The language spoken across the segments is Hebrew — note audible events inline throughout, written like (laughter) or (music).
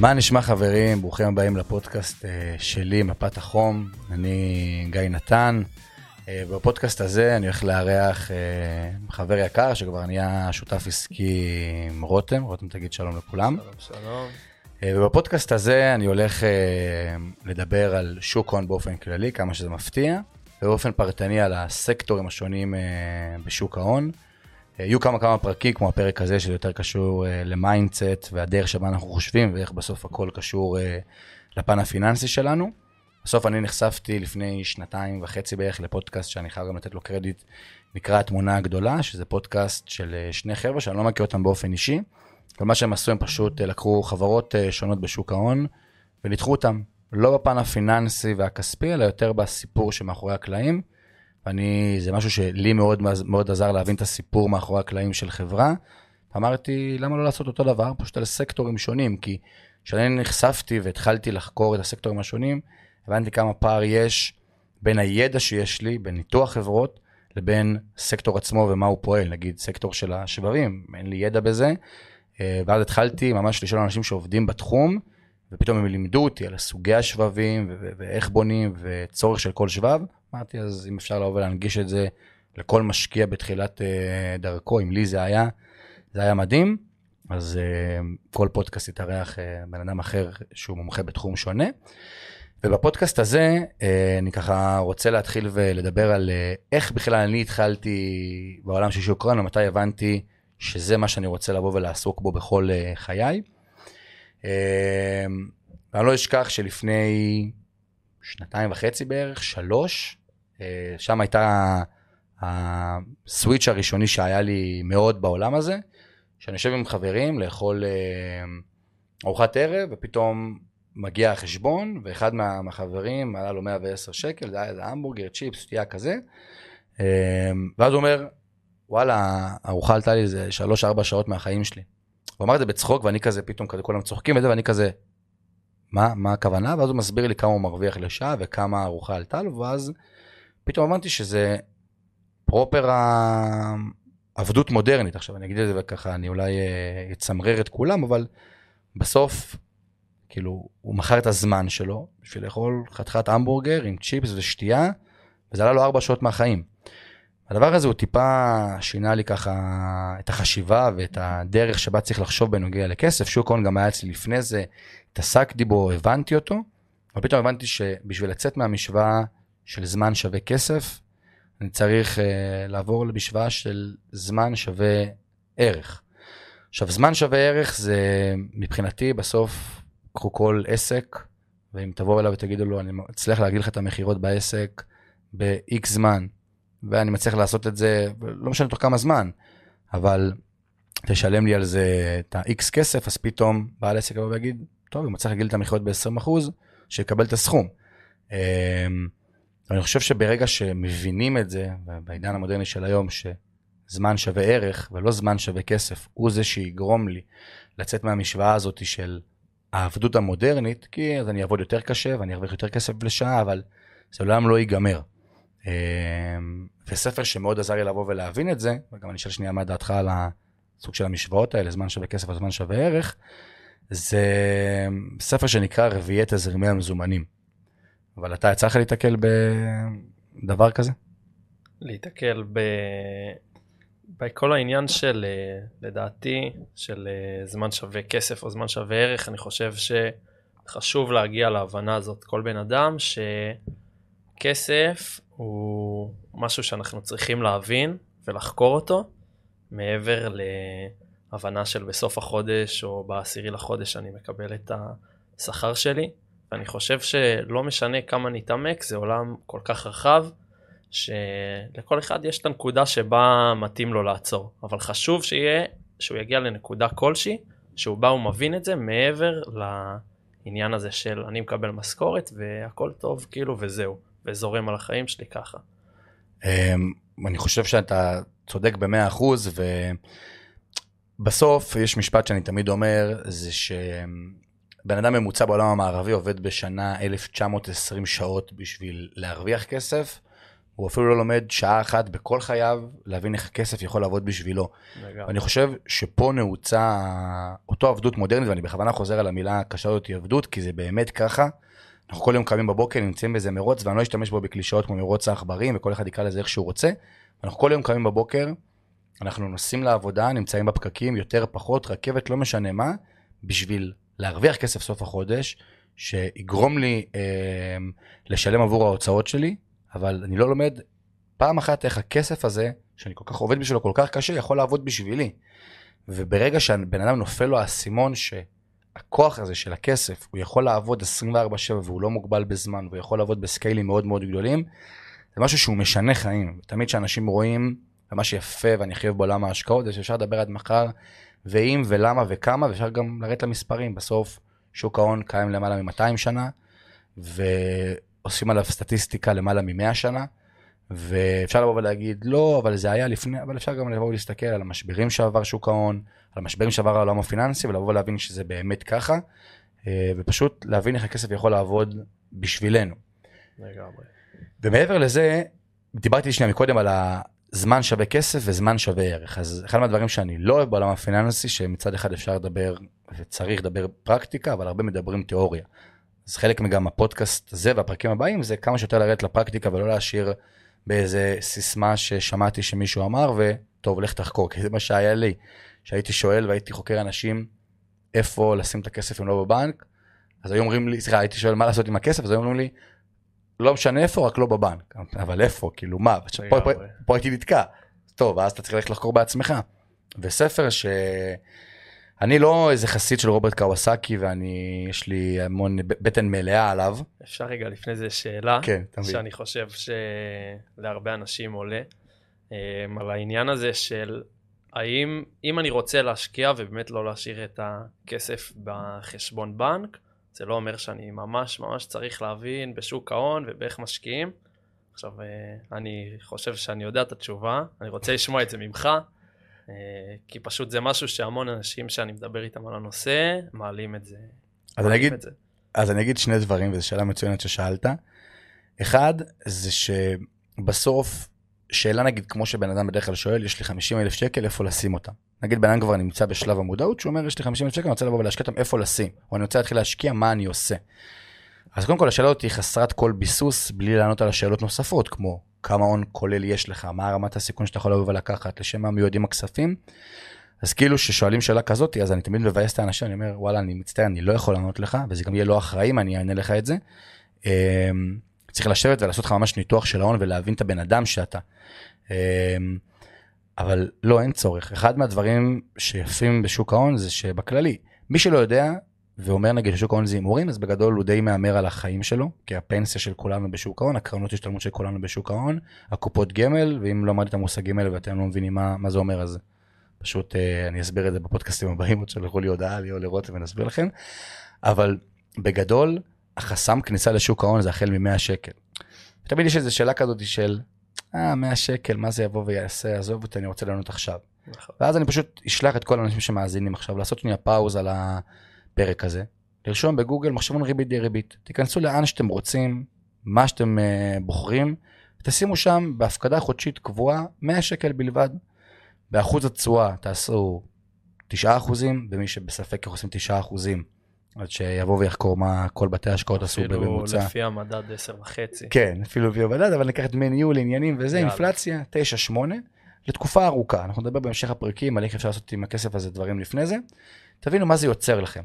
מה נשמע חברים? ברוכים הבאים לפודקאסט אה, שלי, מפת החום. אני גיא נתן. אה, בפודקאסט הזה אני הולך לארח אה, חבר יקר שכבר נהיה שותף עסקי עם רותם. רותם תגיד שלום לכולם. שלום, שלום. ובפודקאסט הזה אני הולך לדבר על שוק הון באופן כללי, כמה שזה מפתיע, ובאופן פרטני על הסקטורים השונים בשוק ההון. יהיו כמה כמה פרקים, כמו הפרק הזה, שזה יותר קשור אה, ל mindset והדרך שבה אנחנו חושבים, ואיך בסוף הכל קשור אה, לפן הפיננסי שלנו. בסוף אני נחשפתי לפני שנתיים וחצי בערך לפודקאסט שאני חייב גם לתת לו קרדיט, נקרא התמונה הגדולה, שזה פודקאסט של שני חבר'ה שאני לא מכיר אותם באופן אישי, ומה שהם עשו, הם פשוט לקחו חברות שונות בשוק ההון וניתחו אותם, לא בפן הפיננסי והכספי, אלא יותר בסיפור שמאחורי הקלעים. ואני, זה משהו שלי מאוד, מאוד עזר להבין את הסיפור מאחורי הקלעים של חברה. אמרתי, למה לא לעשות אותו דבר? פשוט על סקטורים שונים, כי כשאני נחשפתי והתחלתי לחקור את הסקטורים השונים, הבנתי כמה פער יש בין הידע שיש לי, בין ניתוח חברות, לבין סקטור עצמו ומה הוא פועל, נגיד סקטור של השבבים, אין לי ידע בזה. אה, ואז התחלתי ממש לשאול אנשים שעובדים בתחום, ופתאום הם לימדו אותי על סוגי השבבים ואיך בונים וצורך של כל שבב. אמרתי, אז אם אפשר לבוא ולהנגיש את זה לכל משקיע בתחילת uh, דרכו, אם לי זה היה, זה היה מדהים. אז uh, כל פודקאסט יתארח uh, בן אדם אחר שהוא מומחה בתחום שונה. ובפודקאסט הזה uh, אני ככה רוצה להתחיל ולדבר על uh, איך בכלל אני התחלתי בעולם של שוק ההון ומתי הבנתי שזה מה שאני רוצה לבוא ולעסוק בו בכל uh, חיי. Uh, ואני לא אשכח שלפני שנתיים וחצי בערך, שלוש, שם הייתה הסוויץ' הראשוני שהיה לי מאוד בעולם הזה, שאני יושב עם חברים לאכול אה, ארוחת ערב, ופתאום מגיע החשבון, ואחד מהחברים עלה לו 110 שקל, זה היה איזה המבורגר, צ'יפס, שתייה כזה, אה, ואז הוא אומר, וואלה, ארוחה עלתה לי איזה 3-4 שעות מהחיים שלי. הוא אמר את זה בצחוק, ואני כזה, פתאום כזה, כולם צוחקים את זה, ואני כזה, מה, מה הכוונה? ואז הוא מסביר לי כמה הוא מרוויח לשעה וכמה ארוחה עלתה לו, ואז פתאום הבנתי שזה פרופר העבדות מודרנית. עכשיו אני אגיד את זה וככה, אני אולי אה, אצמרר את כולם, אבל בסוף, כאילו, הוא מכר את הזמן שלו בשביל לאכול חתיכת המבורגר עם צ'יפס ושתייה, וזה עלה לו ארבע שעות מהחיים. הדבר הזה הוא טיפה שינה לי ככה את החשיבה ואת הדרך שבה צריך לחשוב בנוגע לכסף. שוק ההון גם היה אצלי לפני זה, התעסקתי בו, הבנתי אותו, ופתאום הבנתי שבשביל לצאת מהמשוואה של זמן שווה כסף, אני צריך uh, לעבור למשוואה של זמן שווה ערך. עכשיו, זמן שווה ערך זה מבחינתי בסוף, קחו כל עסק, ואם תבואו אליו ותגידו לו, אני אצליח להגיד לך את המכירות בעסק ב-X זמן, ואני מצליח לעשות את זה, לא משנה תוך כמה זמן, אבל תשלם לי על זה את ה-X כסף, אז פתאום בעל עסק יבוא ויגיד, טוב, אם מצליח להגיד את המכירות ב-20%, שיקבל את הסכום. ואני חושב שברגע שמבינים את זה, בעידן המודרני של היום, שזמן שווה ערך ולא זמן שווה כסף, הוא זה שיגרום לי לצאת מהמשוואה הזאת של העבדות המודרנית, כי אז אני אעבוד יותר קשה ואני ארוויח יותר כסף לשעה, אבל זה לעולם לא ייגמר. אמ, וספר שמאוד עזר לי לבוא ולהבין את זה, וגם אני אשאל שנייה מה דעתך על הסוג של המשוואות האלה, זמן שווה כסף או זמן שווה ערך, זה ספר שנקרא רביעי תזרימי המזומנים. אבל אתה יצא לך להתקל בדבר כזה? להתקל ב... בכל העניין של לדעתי של זמן שווה כסף או זמן שווה ערך אני חושב שחשוב להגיע להבנה הזאת כל בן אדם שכסף הוא משהו שאנחנו צריכים להבין ולחקור אותו מעבר להבנה של בסוף החודש או בעשירי לחודש אני מקבל את השכר שלי ואני חושב שלא משנה כמה נתעמק, זה עולם כל כך רחב, שלכל אחד יש את הנקודה שבה מתאים לו לעצור. אבל חשוב שיהיה, שהוא יגיע לנקודה כלשהי, שהוא בא ומבין את זה מעבר לעניין הזה של אני מקבל משכורת והכל טוב, כאילו, וזהו, וזורם על החיים שלי ככה. אמ, אני חושב שאתה צודק במאה אחוז, ובסוף יש משפט שאני תמיד אומר, זה ש... בן אדם ממוצע בעולם המערבי עובד בשנה 1,920 שעות בשביל להרוויח כסף, הוא אפילו לא לומד שעה אחת בכל חייו להבין איך הכסף יכול לעבוד בשבילו. ואני חושב שפה נעוצה אותו עבדות מודרנית, ואני בכוונה חוזר על המילה הקשה הזאת, עבדות, כי זה באמת ככה. אנחנו כל יום קמים בבוקר, נמצאים באיזה מרוץ, ואני לא אשתמש בו בקלישאות כמו מרוץ העכברים, וכל אחד יקרא לזה איך שהוא רוצה. אנחנו כל יום קמים בבוקר, אנחנו נוסעים לעבודה, נמצאים בפקקים, יותר, פחות, רכבת, לא משנה מה, בשביל להרוויח כסף סוף החודש, שיגרום לי אה, לשלם עבור ההוצאות שלי, אבל אני לא לומד פעם אחת איך הכסף הזה, שאני כל כך עובד בשבילו כל כך קשה, יכול לעבוד בשבילי. וברגע שבן אדם נופל לו האסימון שהכוח הזה של הכסף, הוא יכול לעבוד 24/7 והוא לא מוגבל בזמן, והוא יכול לעבוד בסקיילים מאוד מאוד גדולים, זה משהו שהוא משנה חיים. תמיד כשאנשים רואים, ומה שיפה ואני חייב בעולם ההשקעות, זה שאפשר לדבר עד מחר, ואם ולמה וכמה, ואפשר גם לרדת למספרים. בסוף שוק ההון קיים למעלה מ-200 שנה, ועושים עליו סטטיסטיקה למעלה מ-100 שנה, ואפשר לבוא ולהגיד, לא, אבל זה היה לפני, אבל אפשר גם לבוא ולהסתכל על המשברים שעבר שוק ההון, על המשברים שעבר העולם הפיננסי, ולבוא ולהבין שזה באמת ככה, אה, ופשוט להבין איך הכסף יכול לעבוד בשבילנו. לגמרי. ומעבר לזה, דיברתי שנייה מקודם על הזמן שווה כסף וזמן שווה ערך. אז אחד מהדברים שאני לא אוהב בעולם הפיננסי, שמצד אחד אפשר לדבר וצריך לדבר פרקטיקה, אבל הרבה מדברים תיאוריה. אז חלק מגם הפודקאסט הזה והפרקים הבאים זה כמה שיותר לרדת לפרקטיקה ולא להשאיר באיזה סיסמה ששמעתי שמישהו אמר, וטוב, לך תחקור, כי זה מה שהיה לי. שהייתי שואל והייתי חוקר אנשים איפה לשים את הכסף אם לא בבנק, אז היו אומרים לי, סליחה, הייתי שואל מה לעשות עם הכסף, אז היו אומרים לי, לא משנה איפה, רק לא בבנק. אבל איפה, כאילו מה? פה, הייתי נתקע. טוב, אז אתה צריך ללכת לחקור בעצמך. וספר ש... אני לא איזה חסיד של רוברט קוואסקי, ואני, יש לי המון בטן מלאה עליו. אפשר רגע לפני זה שאלה, כן, תמיד. שאני חושב שלהרבה אנשים עולה, אמ, על העניין הזה של האם, אם אני רוצה להשקיע ובאמת לא להשאיר את הכסף בחשבון בנק, זה לא אומר שאני ממש ממש צריך להבין בשוק ההון ובאיך משקיעים. עכשיו, אה, אני חושב שאני יודע את התשובה, אני רוצה לשמוע את זה ממך, אה, כי פשוט זה משהו שהמון אנשים שאני מדבר איתם על הנושא, מעלים את זה. אז אני אגיד, את זה. אז אני אגיד שני דברים, וזו שאלה מצוינת ששאלת. אחד, זה שבסוף, שאלה נגיד כמו שבן אדם בדרך כלל שואל, יש לי 50 אלף שקל, איפה לשים אותם? נגיד בן אדם כבר נמצא בשלב המודעות, שהוא אומר, יש לי 50 אלף שקל, אני רוצה לבוא ולהשקיע אותם, איפה לשים? או אני רוצה להתחיל להשקיע, מה אני עושה? אז קודם כל, השאלה הזאת היא חסרת כל ביסוס, בלי לענות על השאלות נוספות, כמו כמה הון כולל יש לך, מה רמת הסיכון שאתה יכול לבוא ולקחת, לשם מה מיועדים הכספים. אז כאילו ששואלים שאלה כזאת, אז אני תמיד מבאס את האנשים, אני אומר, וואלה, אני מצטער, אני לא יכול לענות לך, וזה גם יהיה לא אחראי אם אני אענה לך את זה. אמ, צריך לשבת ולעשות לך ממש ניתוח של ההון ולהבין את הבן אדם שאתה. אבל לא, אין צורך. אחד מהדברים שיפים בשוק ההון זה שבכללי, מי שלא יודע ואומר נגיד ששוק ההון זה הימורים, אז בגדול הוא די מהמר על החיים שלו, כי הפנסיה של כולנו בשוק ההון, הקרנות השתלמות של כולנו בשוק ההון, הקופות גמל, ואם לא למדתם את המושגים האלה ואתם לא מבינים מה, מה זה אומר, אז פשוט אה, אני אסביר את זה בפודקאסטים הבאים, עוד שלחו לי הודעה, לי או לרותם ונסביר לכם. אבל בגדול, החסם כניסה לשוק ההון זה החל מ-100 שקל. תמיד יש איזו שאלה כזאת של, אה, 100 שקל, מה זה יבוא ויעשה, עזוב אותי, אני רוצה לענות עכשיו. נכון. ואז אני פשוט אשלח את כל האנשים שמאזינים עכשיו לעשות שנייה פאוז על הפרק הזה, לרשום בגוגל מחשבון ריבית די ריבית. תיכנסו לאן שאתם רוצים, מה שאתם uh, בוחרים, תשימו שם בהפקדה חודשית קבועה 100 שקל בלבד. באחוז התשואה תעשו 9 אחוזים, ומי שבספק איך עושים 9 אחוזים, עד שיבוא ויחקור מה כל בתי ההשקעות עשו אפילו בממוצע. לפי המדד 10 וחצי. כן, אפילו לפי המדד, אבל ניקח דמי ניהול, עניינים וזה, יאללה. אינפלציה, 9-8, לתקופה ארוכה. אנחנו נדבר בהמשך הפרקים על איך אפשר לעשות עם הכסף הזה דברים לפני זה. תבינו מה זה יוצר לכם.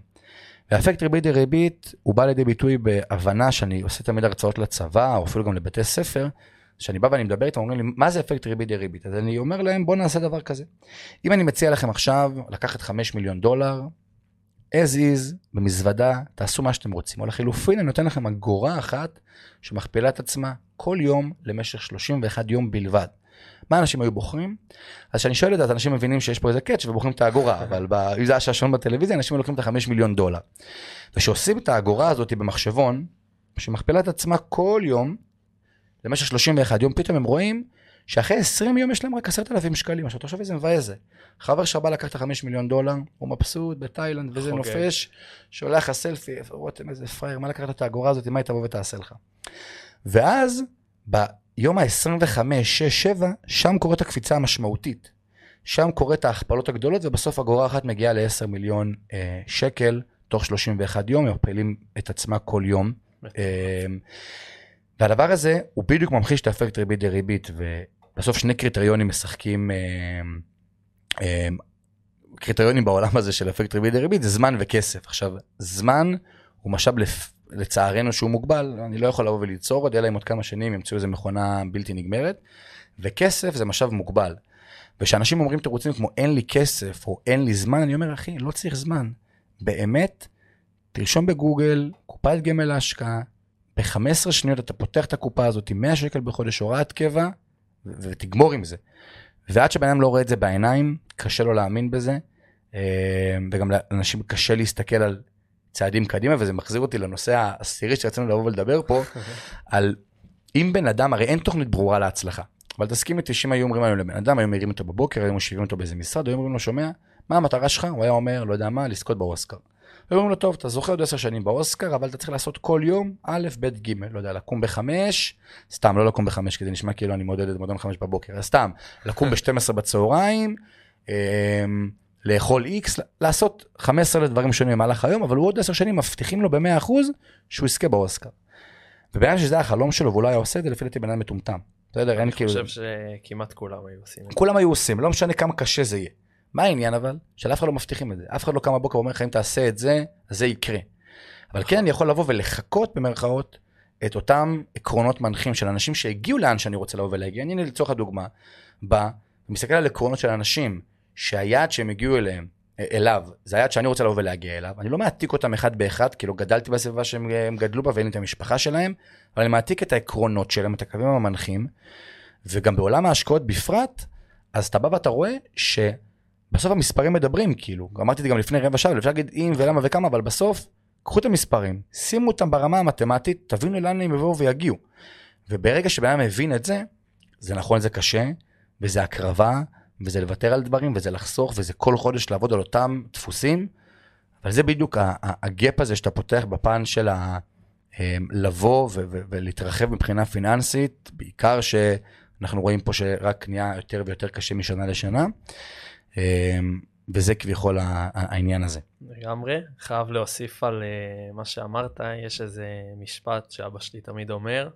והאפקט ריבית דריבית הוא בא לידי ביטוי בהבנה שאני עושה תמיד הרצאות לצבא, או אפילו גם לבתי ספר, שאני בא ואני מדבר איתם, אומרים לי, מה זה אפקט ריבית דריבית? אז אני אומר להם, בואו נעשה דבר כזה. אם אני מציע לכם עכשיו לקחת 5 מיליון דולר, as is, במזוודה, תעשו מה שאתם רוצים. או לחילופין, אני נותן לכם אגורה אחת שמכפילה את עצמה כל יום למשך 31 יום בלבד. מה אנשים היו בוחרים? אז כשאני שואל את זה, אז אנשים מבינים שיש פה איזה קאץ' ובוחרים את האגורה, (laughs) אבל אם זה היה שעשון בטלוויזיה, אנשים לוקחים את החמש מיליון דולר. וכשעושים את האגורה הזאת במחשבון, שמכפילה את עצמה כל יום, למשך 31 יום, פתאום הם רואים שאחרי 20 יום יש להם רק 10,000 שקלים. עכשיו תחשוב איזה מבאס זה. חבר שבא לקח את החמש מיליון דולר, הוא מבסוט בתאילנד וזה חוגג. נופש, שולח לך סלפי, רותם איזה פראייר, מה לקחת את האגורה הזאת, מה היא תבוא ותעשה לך. ואז, יום ה-25, 6, 7, שם קורית הקפיצה המשמעותית. שם קורית ההכפלות הגדולות, ובסוף אגורה אחת מגיעה ל-10 מיליון אה, שקל תוך 31 יום, הם מפעילים את עצמה כל יום. אה, והדבר הזה הוא בדיוק ממחיש את האפקט ריבית דריבית, ובסוף שני קריטריונים משחקים, אה, אה, קריטריונים בעולם הזה של אפקט ריבית דריבית זה זמן וכסף. עכשיו, זמן הוא משאב לפ... לצערנו שהוא מוגבל, אני לא יכול לבוא וליצור עוד, אלא אם עוד כמה שנים ימצאו איזה מכונה בלתי נגמרת, וכסף זה משאב מוגבל. וכשאנשים אומרים תירוצים כמו אין לי כסף או אין לי זמן, אני אומר, אחי, לא צריך זמן. באמת, תרשום בגוגל, קופת גמל להשקעה, ב-15 שניות אתה פותח את הקופה הזאת עם 100 שקל בחודש הוראת קבע, ותגמור עם זה. ועד שבן אדם לא רואה את זה בעיניים, קשה לו להאמין בזה, אה, וגם לאנשים קשה להסתכל על צעדים קדימה, וזה מחזיר אותי לנושא העשירי שרצינו לבוא ולדבר פה, (laughs) על אם בן אדם, הרי אין תוכנית ברורה להצלחה. אבל תסכים איתי שאם היו אומרים היום לבן אדם, היו מרימים אותו בבוקר, היו מושיבים אותו באיזה משרד, היו אומרים לו, שומע, מה המטרה שלך? הוא היה אומר, לא יודע מה, לזכות באוסקר. אומרים לו, טוב, אתה זוכה עוד עשר שנים באוסקר, אבל אתה צריך לעשות כל יום א', ב', ג', לא יודע, לקום בחמש, סתם, לא לקום בחמש, כי זה נשמע כאילו אני מודד את מועדון חמש בבוקר, אז סתם, לקום ב-12 בצהריים, אמ, לאכול איקס, לעשות 15 לדברים שונים במהלך היום, אבל הוא עוד עשר שנים מבטיחים לו ב-100% שהוא יזכה באוסקר. ובן אדם שזה החלום שלו והוא לא היה עושה את זה, לפי דעתי בן אדם מטומטם. בסדר, אין כאילו... אני חושב שכמעט כולם היו עושים. כולם היו עושים, לא משנה כמה קשה זה יהיה. מה העניין אבל? שלאף אחד לא מבטיחים את זה. אף אחד לא קם בבוקר ואומר לך אם תעשה את זה, אז זה יקרה. אבל כן אני יכול לבוא ולחכות במרכאות את אותם עקרונות מנחים של אנשים שהגיעו לאן שאני רוצה לבוא ולהגיע. אני לצורך הדוגמה, בא ומסתכל על עקרונות של אנשים שהיעד שהם הגיעו אליהם, אליו, זה היעד שאני רוצה לבוא ולהגיע אליו. אני לא מעתיק אותם אחד באחד, כי לא גדלתי בסביבה שהם גדלו בה ואין לי את המשפחה שלהם, אבל אני מעתיק את העקרונות שלהם, את הקווים המנחים, וגם בעולם ההשקעות בפרט, אז אתה בא ואתה רואה שבסוף המספרים מדברים, כאילו, אמרתי את זה גם לפני רבע שעה, אפשר להגיד אם ולמה וכמה, אבל בסוף, קחו את המספרים, שימו אותם ברמה המתמטית, תבינו לאן הם יבואו ויגיעו. וברגע שבן אדם מבין את זה, זה נכון, זה קשה, וזה הקרבה, וזה לוותר על דברים, וזה לחסוך, וזה כל חודש לעבוד על אותם דפוסים, אבל זה בדיוק הגאפ הזה שאתה פותח בפן של ה... אמ, לבוא ולהתרחב מבחינה פיננסית, בעיקר שאנחנו רואים פה שרק נהיה יותר ויותר קשה משנה לשנה, וזה כביכול העניין הזה. לגמרי, חייב להוסיף על אה, מה שאמרת, יש איזה משפט שאבא שלי תמיד אומר,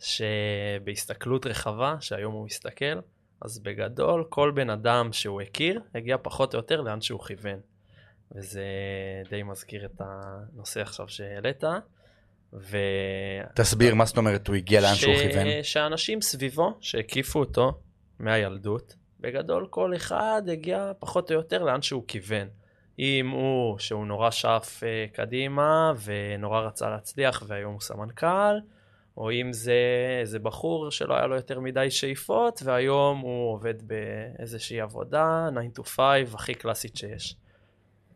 שבהסתכלות רחבה, שהיום הוא מסתכל, אז בגדול כל בן אדם שהוא הכיר הגיע פחות או יותר לאן שהוא כיוון. וזה די מזכיר את הנושא עכשיו שהעלית. ו... תסביר, מה זאת אומרת הוא הגיע לאן ש... שהוא כיוון? שאנשים סביבו, שהקיפו אותו מהילדות, בגדול כל אחד הגיע פחות או יותר לאן שהוא כיוון. אם הוא, שהוא נורא שאף uh, קדימה ונורא רצה להצליח והיום הוא סמנכ"ל, או אם זה איזה בחור שלא היה לו יותר מדי שאיפות והיום הוא עובד באיזושהי עבודה, 9 to 5, הכי קלאסית שיש.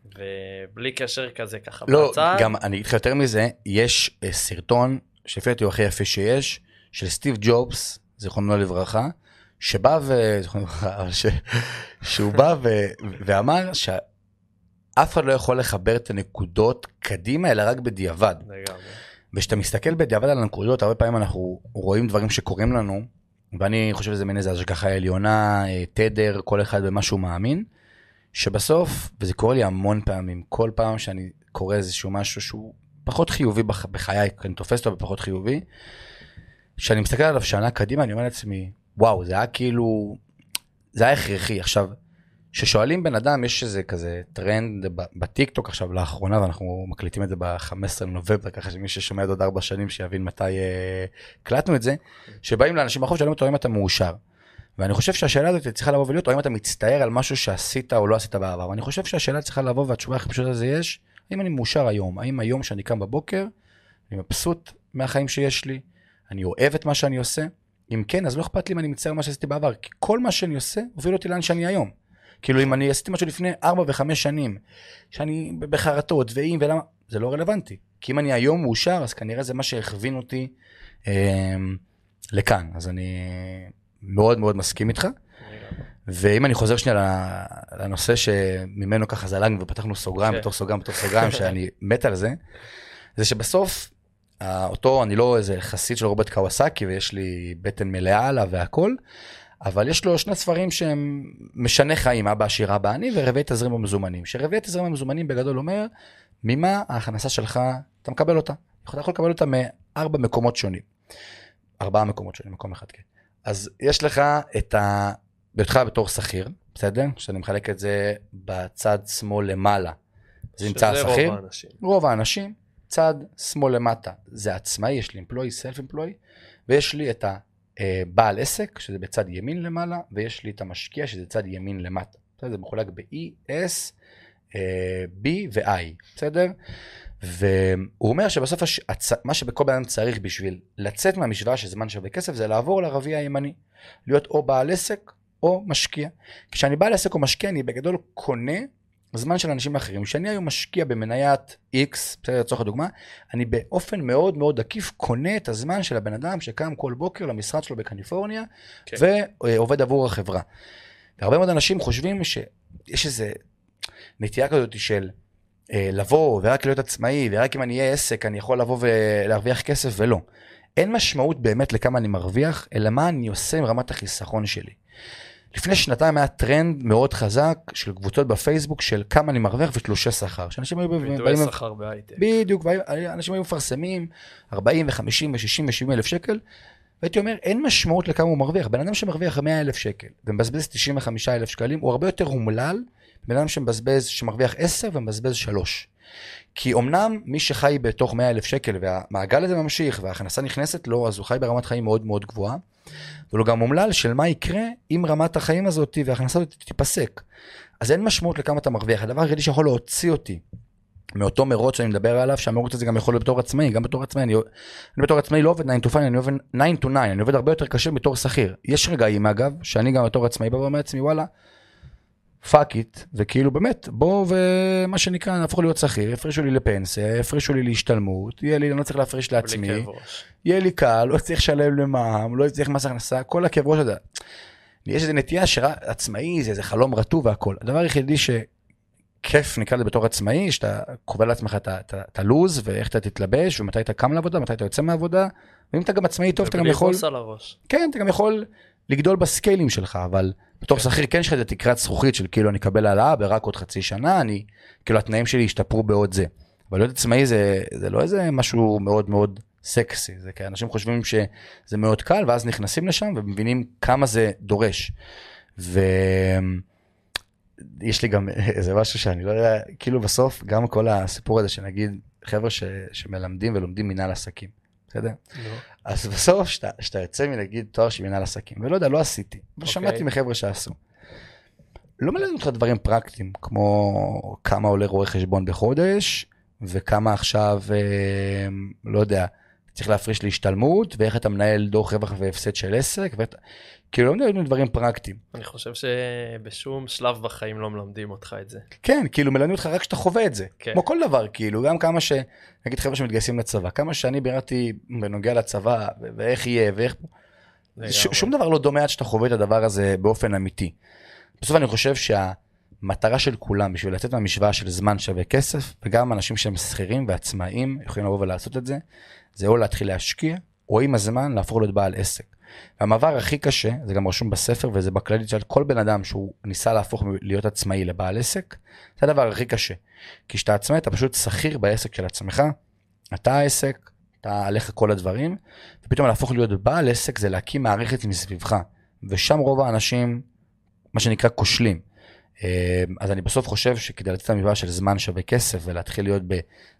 ובלי קשר כזה ככה לא, בצד. לא, גם אני אגיד לך יותר מזה, יש uh, סרטון, שלפי דעתי הוא הכי יפה שיש, של סטיב ג'ובס, זיכרונו לברכה, שבא ו... (laughs) ש... שהוא בא ו... ואמר שאף אחד לא יכול לחבר את הנקודות קדימה, אלא רק בדיעבד. וכשאתה מסתכל בדיעבד על הנקודות, הרבה פעמים אנחנו רואים דברים שקורים לנו, ואני חושב שזה מין איזה השגחה עליונה, אה, תדר, כל אחד במה שהוא מאמין. שבסוף, וזה קורה לי המון פעמים, כל פעם שאני קורא איזשהו משהו שהוא פחות חיובי בח, בחיי, אני תופס אותו בפחות חיובי, כשאני מסתכל עליו שנה קדימה, אני אומר לעצמי, וואו, זה היה כאילו, זה היה הכרחי. עכשיו, כששואלים בן אדם, יש איזה כזה טרנד בטיקטוק עכשיו לאחרונה, ואנחנו מקליטים את זה ב-15 לנובמבר, ככה שמי ששומע עוד ארבע שנים שיבין מתי אה, הקלטנו את זה, שבאים לאנשים ברחוב, שואלים אותו אם אתה מאושר. ואני חושב שהשאלה הזאת צריכה לבוא ולהיות, או האם אתה מצטער על משהו שעשית או לא עשית בעבר. ואני חושב שהשאלה צריכה לבוא, והתשובה הכי פשוטה זה יש, האם אני מאושר היום? האם היום שאני קם בבוקר, אני מבסוט מהחיים שיש לי, אני אוהב את מה שאני עושה? אם כן, אז לא אכפת לי אם אני מצטער מה שעשיתי בעבר, כי כל מה שאני עושה הוביל אותי לאן שאני היום. כאילו אם אני עשיתי משהו לפני 4 ו-5 שנים, שאני בחרטות ואם ולמה, זה לא רלוונטי. כי אם אני היום מאושר, אז כנראה זה מה שהכווין אותי אה, לכאן. אז אני מאוד מאוד מסכים איתך. ואם אני חוזר שנייה לנושא שממנו ככה זלגנו ופתחנו סוגריים כן. בתוך סוגריים בתוך סוגריים, (laughs) שאני מת על זה, זה שבסוף אותו, אני לא איזה חסיד של רוברט קוואסקי ויש לי בטן מלאה עליו והכל, אבל יש לו שני ספרים שהם משנה חיים, אבא עשיר אבא אני ורביעי תזרים המזומנים. שרביעי תזרים המזומנים בגדול אומר, ממה ההכנסה שלך, אתה מקבל אותה. אתה יכול לקבל אותה מארבע מקומות שונים. ארבעה מקומות שונים, מקום אחד, כן. אז יש לך את ה... בהיותך בתור שכיר, בסדר? שאני מחלק את זה בצד שמאל למעלה. זה נמצא השכיר. שזה רוב האנשים. רוב האנשים, צד שמאל למטה זה עצמאי, יש לי employee, self employee, ויש לי את הבעל עסק, שזה בצד ימין למעלה, ויש לי את המשקיע, שזה צד ימין למטה. זה מחולק ב-E, S, אה, B ו-I, בסדר? והוא אומר שבסוף הש... הצ... מה שבכל בן אדם צריך בשביל לצאת מהמשוואה של זמן שווה כסף זה לעבור לרביע הימני. להיות או בעל עסק או משקיע. כשאני בעל עסק או משקיע אני בגדול קונה זמן של אנשים אחרים. כשאני היום משקיע במניית X, בסדר לצורך הדוגמה, אני באופן מאוד מאוד עקיף קונה את הזמן של הבן אדם שקם כל בוקר למשרד שלו בקליפורניה כן. ועובד עבור החברה. והרבה מאוד אנשים חושבים שיש איזה נטייה כזאת של אה, לבוא ורק להיות עצמאי ורק אם אני אהיה עסק אני יכול לבוא ולהרוויח כסף ולא. אין משמעות באמת לכמה אני מרוויח, אלא מה אני עושה עם רמת החיסכון שלי. לפני שנתיים היה טרנד מאוד חזק של קבוצות בפייסבוק של כמה אני מרוויח ותלושי שכר. שאנשים היו באים... שכר בהייטק. בדיוק, אנשים היו מפרסמים 40 ו-50 ו-60 ו-70 אלף שקל, והייתי אומר, אין משמעות לכמה הוא מרוויח. בן אדם שמרוויח 100 אלף שקל ומבזבז 95 אלף שקלים, הוא הרבה יותר אומלל בן אדם שמבזבז, שמרוויח 10 ומבזבז 3. כי אמנם מי שחי בתוך 100 אלף שקל והמעגל הזה ממשיך וההכנסה נכנסת לו, אז הוא חי ברמת חיים מאוד מאוד גבוהה. אבל הוא גם אומלל של מה יקרה אם רמת החיים הזאת וההכנסה הזאת תיפסק. אז אין משמעות לכמה אתה מרוויח. הדבר היחידי שיכול להוציא אותי מאותו מרוץ שאני מדבר עליו, שהמרוץ הזה גם יכול להיות בתור עצמאי, גם בתור עצמאי, אני, אני בתור עצמאי לא עובד 9 to 5, אני עובד 9 to 9, אני עובד הרבה יותר קשה בתור שכיר. יש רגעים אגב, שאני גם בתור עצמאי בא ואומר לעצמי וואלה, fuck it, וכאילו באמת, בוא ומה שנקרא, נהפוך להיות שכיר, יפרישו לי לפנסיה, יפרישו לי להשתלמות, יהיה לי, אני לא צריך להפריש לעצמי. יהיה לי קל, לא צריך לשלם למע"מ, לא צריך מס הכנסה, כל הכאב ראש הזה. יש איזו נטייה שעצמאי זה איזה חלום רטוב והכל. הדבר היחידי שכיף נקרא לזה בתור עצמאי, שאתה קובע לעצמך את הלו"ז ואיך אתה תתלבש ומתי אתה קם לעבודה, מתי אתה יוצא מהעבודה, ואם אתה גם עצמאי טוב אתה גם ובלי יכול, בוס על הראש. כן, אתה גם יכול לגדול בסקיילים שלך, אבל בתור כן. שכיר כן יש לך איזה תקרת זכוכית של כאילו אני אקבל העלאה ורק עוד חצי שנה, אני, כאילו התנאים שלי ישתפרו בעוד זה. אבל להיות עצמאי זה, זה לא איזה משהו מאוד מאוד סקסי, זה כי אנשים חושבים שזה מאוד קל ואז נכנסים לשם ומבינים כמה זה דורש. ויש לי גם (laughs) איזה משהו שאני לא יודע, כאילו בסוף גם כל הסיפור הזה שנגיד חבר'ה ש... שמלמדים ולומדים מנהל עסקים, בסדר? נו. אז בסוף, שאתה- שאתה יוצא מנגיד תואר של מנהל עסקים, ולא יודע, לא עשיתי, אבל אוקיי. שמעתי מחבר'ה שעשו. לא מלמדים אותך דברים פרקטיים, כמו כמה עולה רואה חשבון בחודש, וכמה עכשיו, אה, לא יודע, צריך להפריש להשתלמות, ואיך אתה מנהל דוח רווח והפסד של עסק, ואתה, כאילו לא מלמדים דברים פרקטיים. אני חושב שבשום שלב בחיים לא מלמדים אותך את זה. כן, כאילו מלמדים אותך רק כשאתה חווה את זה. כן. כמו כל דבר, כאילו, גם כמה ש... נגיד חבר'ה שמתגייסים לצבא, כמה שאני ביררתי בנוגע לצבא, ואיך יהיה, ואיך... ש-. שום דבר לא דומה עד שאתה חווה את הדבר הזה באופן אמיתי. בסוף אני חושב שהמטרה של כולם בשביל לצאת מהמשוואה של זמן שווה כסף, וגם אנשים שהם שכירים ועצמאים יכולים לבוא ולעשות את זה, זה או להתחיל להשקיע, או עם הזמן להפוך להיות בעל עסק. והמעבר הכי קשה, זה גם רשום בספר וזה בכללית של כל בן אדם שהוא ניסה להפוך להיות עצמאי לבעל עסק, זה הדבר הכי קשה. כי כשאתה עצמאי אתה פשוט שכיר בעסק של עצמך, אתה העסק, אתה עליך כל הדברים, ופתאום להפוך להיות בעל עסק זה להקים מערכת מסביבך, ושם רוב האנשים, מה שנקרא, כושלים. אה, אז אני בסוף חושב שכדי לתת את המשוואה של זמן שווה כסף ולהתחיל להיות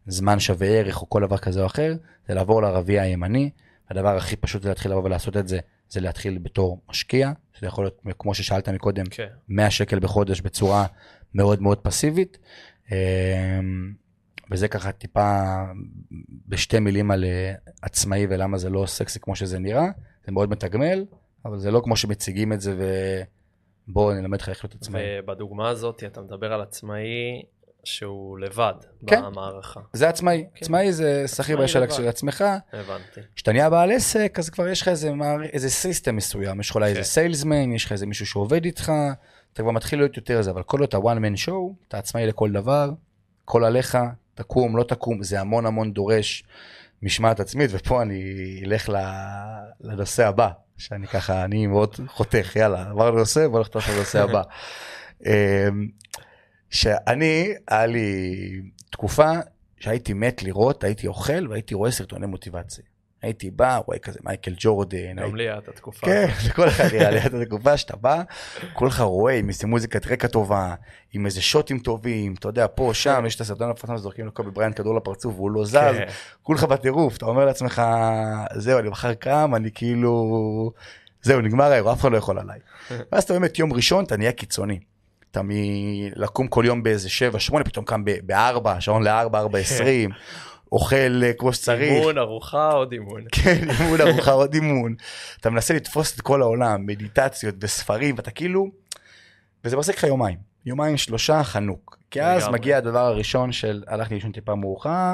בזמן שווה ערך או כל דבר כזה או אחר, זה לעבור לרביע הימני. הדבר הכי פשוט זה להתחיל לבוא ולעשות את זה, זה להתחיל בתור משקיע, שזה יכול להיות, כמו ששאלת מקודם, כן. 100 שקל בחודש בצורה מאוד מאוד פסיבית. אמ, וזה ככה טיפה בשתי מילים על אה, עצמאי ולמה זה לא סקסי כמו שזה נראה. זה מאוד מתגמל, אבל זה לא כמו שמציגים את זה ובואו נלמד לך איך להיות עצמאי. ובדוגמה הזאת אתה מדבר על עצמאי שהוא לבד כן. במערכה. זה עצמאי, כן. עצמאי זה שכיר עצמאי בשל לבד. של עצמך. הבנתי. כשאתה נהיה בעל עסק, אז כבר יש לך איזה, מער- איזה סיסטם מסוים, יש לך אולי כן. איזה סיילסמן, יש לך איזה מישהו שעובד איתך, אתה כבר מתחיל להיות יותר זה, אבל כל עוד אתה one man show, אתה עצמאי לכל דבר, הכל עליך, תקום, לא תקום, זה המון המון דורש משמעת עצמית, ופה אני אלך לנושא הבא, שאני ככה, אני מאוד חותך, יאללה, עבר לנושא, בוא נחתוך לנושא הבא. (laughs) שאני, היה לי תקופה שהייתי מת לראות, הייתי אוכל והייתי רואה סרטוני מוטיבציה. הייתי בא, רואה כזה מייקל ג'ורדן. גם לי היה את התקופה. כן, (laughs) לכל אחד נראה לי את התקופה שאתה בא, כולך רואה עם איזה מוזיקת רקע טובה, עם איזה שוטים טובים, אתה יודע, פה, שם, יש את הסרטון הפרסם שזורקים לקובי בריין כדור לפרצוף והוא לא זז, כן. כולך בטירוף, אתה אומר לעצמך, זהו, אני מחר קם, אני כאילו, זהו, נגמר האירוע, אף אחד לא יכול עליי. (laughs) ואז אתה באמת יום ראשון, אתה נהיה קיצוני. אתה מלקום כל יום באיזה 7-8, פתאום קם ב-4, שעון ל-4, 4-20, אוכל אה, כמו שצריך. אימון, ארוחה, עוד אימון. כן, (laughs) אימון ארוחה, עוד אימון. אתה מנסה לתפוס את כל העולם, מדיטציות וספרים, ואתה כאילו, וזה מחזיק לך יומיים. יומיים שלושה חנוק. כי אז. מגיע הדבר הראשון של הלכתי לישון טיפה מאוחר,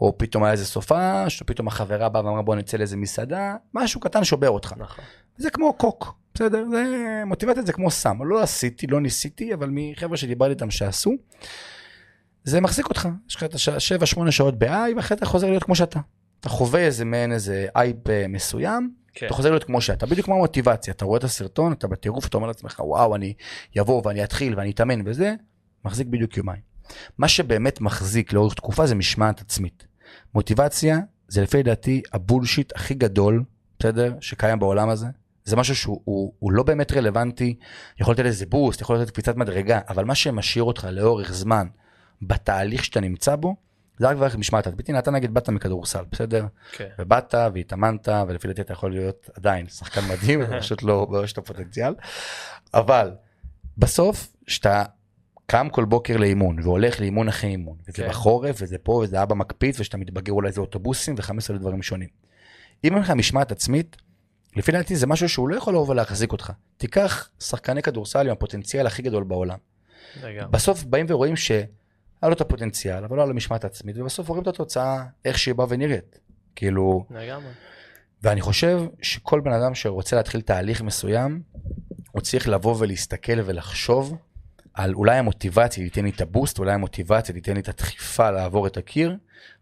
או פתאום היה איזה סופש, או פתאום החברה באה ואמרה בוא נצא לאיזה מסעדה, משהו קטן שובר אותך. נכון. זה כמו קוק, בסדר? זה מוטיבציה זה כמו סם. לא עשיתי, לא ניסיתי, אבל מחבר'ה שדיברתי איתם שעשו, זה מחזיק אותך. יש לך את השבע, שמונה שעות ב-I, ואחרי אתה חוזר להיות כמו שאתה. אתה חווה איזה מעין איזה אייפ מסוים, כן. אתה חוזר להיות כמו שאתה, בדיוק כמו המוטיבציה, אתה רואה את הסרטון, אתה בטירוף, אתה אומר לעצמך, וואו, אני אבוא ואני אתחיל ואני אתאמן וזה, מחזיק בדיוק יומיים. מה שבאמת מחזיק לאורך תקופה זה משמעת עצמית. מוטיבציה זה לפי דעתי הבולשיט הכי גדול, בסדר, שקיים בעולם הזה. זה משהו שהוא הוא, הוא לא באמת רלוונטי, יכול לתת איזה בוסט, יכול לתת קפיצת מדרגה, אבל מה שמשאיר אותך לאורך זמן בתהליך שאתה נמצא בו, זה רק ורק משמעת. הנה, אתה נגיד באת מכדורסל, בסדר? כן. ובאת והתאמנת, ולפי דעתי אתה יכול להיות עדיין שחקן מדהים, אתה פשוט לא ברשת הפוטנציאל. אבל בסוף, כשאתה קם כל בוקר לאימון, והולך לאימון אחרי אימון, וזה כן. בחורף, וזה פה, וזה אבא מקפיץ, וכשאתה מתבגר אולי זה אוטובוסים, ו-15 דברים שונים. אם אין לך משמעת עצמית, לפי דעתי זה משהו שהוא לא יכול לבוא ולהחזיק אותך. תיקח שחקני כדורסל עם הפוטנציאל הכי גדול בעולם. לגמרי. בסוף באים ורואים שהיה לו את הפוטנציאל, אבל לא היה לו משמעת עצמית, ובסוף רואים את התוצאה איך שהיא באה ונראית. כאילו, לגמרי. ואני חושב שכל בן אדם שרוצה להתחיל תהליך מסוים, הוא צריך לבוא ולהסתכל ולחשוב על אולי המוטיבציה תיתן לי את הבוסט, אולי המוטיבציה תיתן לי את הדחיפה לעבור את הקיר,